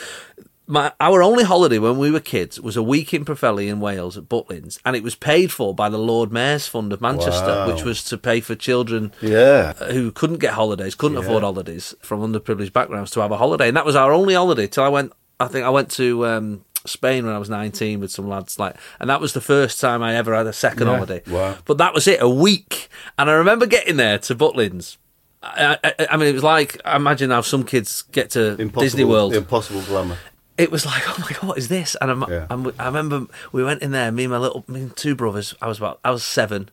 My, our only holiday when we were kids was a week in Pwllheli in Wales at Butlins, and it was paid for by the Lord Mayor's Fund of Manchester, wow. which was to pay for children yeah. who couldn't get holidays, couldn't yeah. afford holidays from underprivileged backgrounds to have a holiday, and that was our only holiday till I went. I think I went to um, Spain when I was 19 with some lads like and that was the first time I ever had a second yeah. holiday. Wow. But that was it, a week. And I remember getting there to Butlins. I, I, I mean, it was like I imagine how some kids get to impossible, Disney World. Impossible glamour. It was like, [laughs] oh my god, what is this? And I'm, yeah. I'm, i remember we went in there, me and my little, me and two brothers. I was about, I was seven,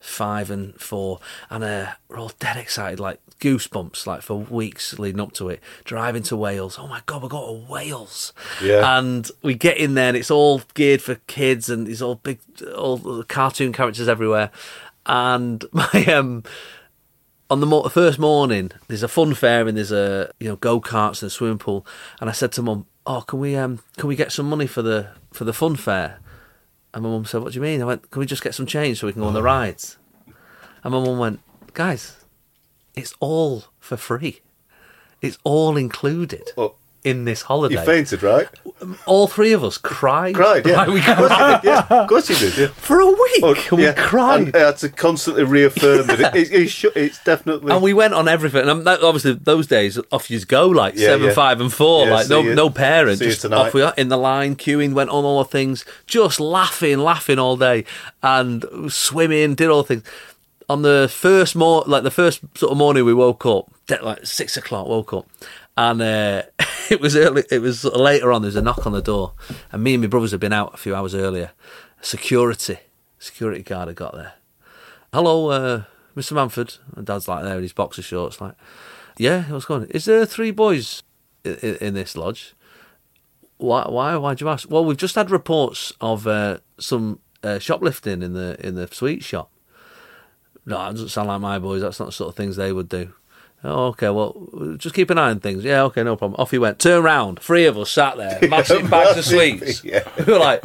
five, and four, and uh, we're all dead excited, like goosebumps like for weeks leading up to it. Driving to Wales. Oh my god, we got to Wales. Yeah. And we get in there and it's all geared for kids and these all big all cartoon characters everywhere. And [laughs] my um on the mo- first morning, there's a fun fair and there's a you know go karts and a swimming pool. And I said to mum, "Oh, can we um can we get some money for the for the fun fair?" And my mum said, "What do you mean?" I went, "Can we just get some change so we can go on the rides?" And my mum went, "Guys, it's all for free. It's all included. Well, in this holiday. You fainted, right? All three of us cried. Cried, yeah. we cried. yeah. Of course you did, yeah. For a week, oh, we yeah. cried. And I had to constantly reaffirm that it, it, it, it's definitely... And we went on everything. And obviously, those days, off you go, like yeah, 7, yeah. 5 and 4. like, no, no parent. just off we are, in the line, queuing, went on all the things, just laughing, laughing all day. And swimming, did all the things on the first more like the first sort of morning we woke up, like six o'clock, woke up, and uh, [laughs] it was early. It was later on. There was a knock on the door, and me and my brothers had been out a few hours earlier. Security, security guard had got there. Hello, uh, Mr. Manford. And Dad's like there in his boxer shorts, like, yeah, what's going on? Is there three boys in, in this lodge? Why? Why? Why'd you ask? Well, we've just had reports of uh, some uh, shoplifting in the in the sweet shop. No, it doesn't sound like my boys. That's not the sort of things they would do. Oh, okay, well, just keep an eye on things. Yeah, okay, no problem. Off he went. Turn round. Three of us sat there, [laughs] massive bags of sweets. [laughs] Yeah. We were like,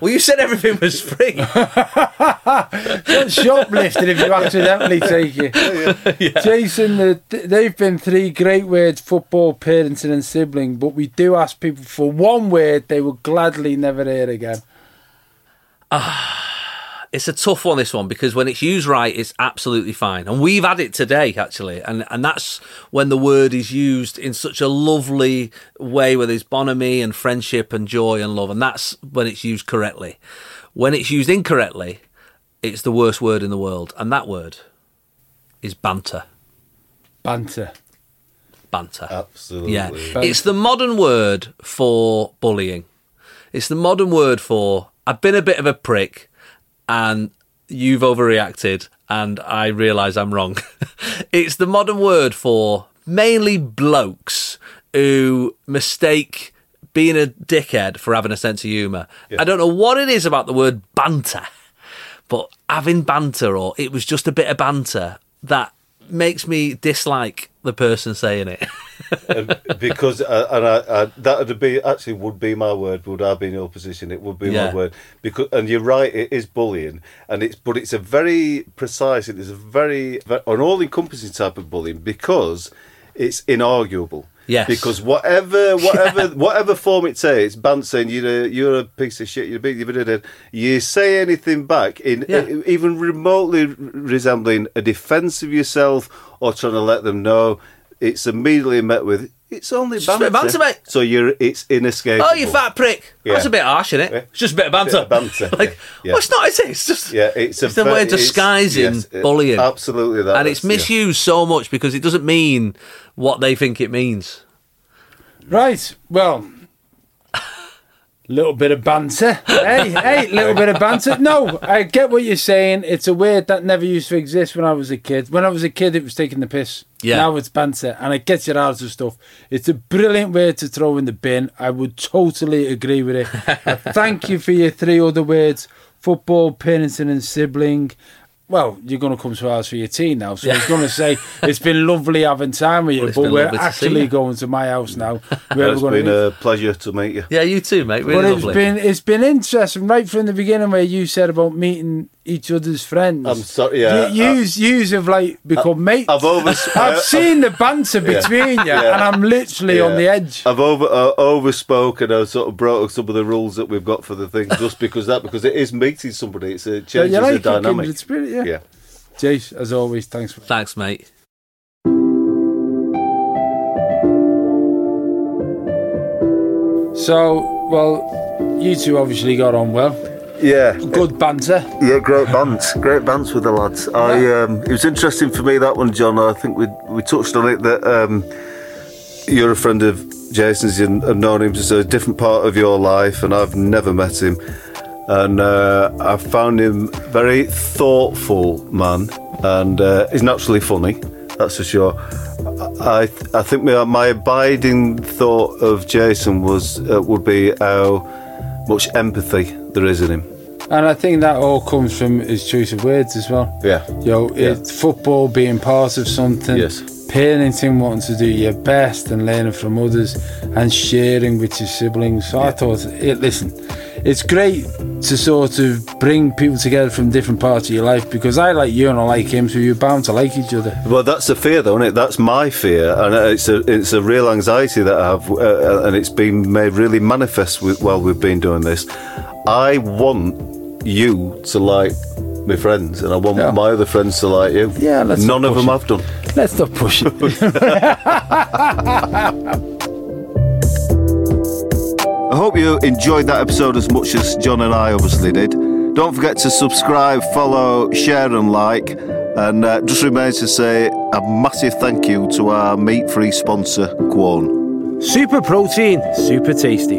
well, you said everything was free. Don't shoplifting if you accidentally take it. Yeah, yeah. Jason, the, they've been three great words football, parenting, and sibling, but we do ask people for one word they would gladly never hear again. Ah it's a tough one, this one, because when it's used right, it's absolutely fine. And we've had it today, actually. And, and that's when the word is used in such a lovely way where there's bonhomie and friendship and joy and love. And that's when it's used correctly. When it's used incorrectly, it's the worst word in the world. And that word is banter. Banter. Banter. Absolutely. Yeah. It's the modern word for bullying. It's the modern word for I've been a bit of a prick and you've overreacted and I realise I'm wrong. [laughs] it's the modern word for mainly blokes who mistake being a dickhead for having a sense of humour. Yeah. I don't know what it is about the word banter, but having banter or it was just a bit of banter that makes me dislike the person saying it. and because uh, and I, I, that would be actually would be my word. Would I be in your position? It would be Yeah. my word because and you're right. It is bullying, and it's but it's a very precise. It is a very, ve an all-encompassing type of bullying because it's inarguable. Yes. Because whatever, [laughs] whatever, whatever form it takes, Bant saying you're a, you're a piece of shit, you're a big, you say anything back in Yeah. even remotely resembling a defence of yourself or trying to let them know, it's immediately met with it's only It's just a banter. bit of banter, mate. So you're it's inescapable. oh, you fat prick! That's a bit harsh, isn't it? Yeah. It's just a bit of banter. Bit of banter, [laughs] like, yeah. well, it's not. Is it? It's just Yeah, it's a it's the ve- way of disguising yes, bullying. absolutely that, and it's that's- yeah. misused so much because it doesn't mean what they think it means. Right. Well, little bit of banter. hey, [laughs] hey, little bit of banter. No, I get what you're saying. It's a word that never used to exist when I was a kid. When I was a kid, it was taking the piss. Yeah. Now it's banter, and it gets you out of stuff. It's a brilliant way to throw in the bin. I would totally agree with it. [laughs] Thank you for your three other words: football, parenting, and sibling. Well, you're going to come to ours for your tea now, so I was [laughs] going to say it's been lovely having time with you, Well, but we're lovely to actually going to my house now. [laughs] Where It's we're going been to a pleasure to meet you. Yeah, you too, mate. Really but it's lovely. been it's been interesting right from the beginning where you said about meeting each other's friends. I'm sorry, yeah, You, yous, yous have like become mates. I've over- [laughs] I've seen the banter [laughs] between you, Yeah. and I'm literally on the edge. I've over uh, overspoke and I sort of broke some of the rules that we've got for the thing just because that because it is meeting somebody. It's a So changes you like the it, dynamic. kindred spirit, yeah. Yeah. Jace, as always, thanks for Thanks, mate. So, well, you two obviously got on well. Yeah. Good banter. Yeah, great bands, great bands with the lads. I um, it was interesting for me that one, John. I think we we touched on it that um, you're a friend of Jason's and have known him just a different part of your life, and I've never met him. And uh, I found him very thoughtful man, and uh, he's naturally funny. That's for sure. I I think my, my abiding thought of Jason was uh, would be how much empathy there is in him. And I think that all comes from his choice of words as well. Yeah. You know, it's football being part of something. Yes. Parenting, wanting to do your best and learning from others and sharing with your siblings. So I thought, it, listen, it's great to sort of bring people together from different parts of your life because I like you and I like him, so you're bound to like each other. Well, that's the fear, though, isn't it? That's my fear, and it's a it's a real anxiety that I have, uh, and it's been made really manifest with, while we've been doing this. I want you to like my friends, and I want Yeah. my other friends to like you. Yeah, let's none not of them push have done. Let's not push it. I hope you enjoyed that episode as much as John and I obviously did. Don't forget to subscribe, follow, share, and like. And uh, just remains to say a massive thank you to our meat free sponsor, Quorn. Super protein, super tasty.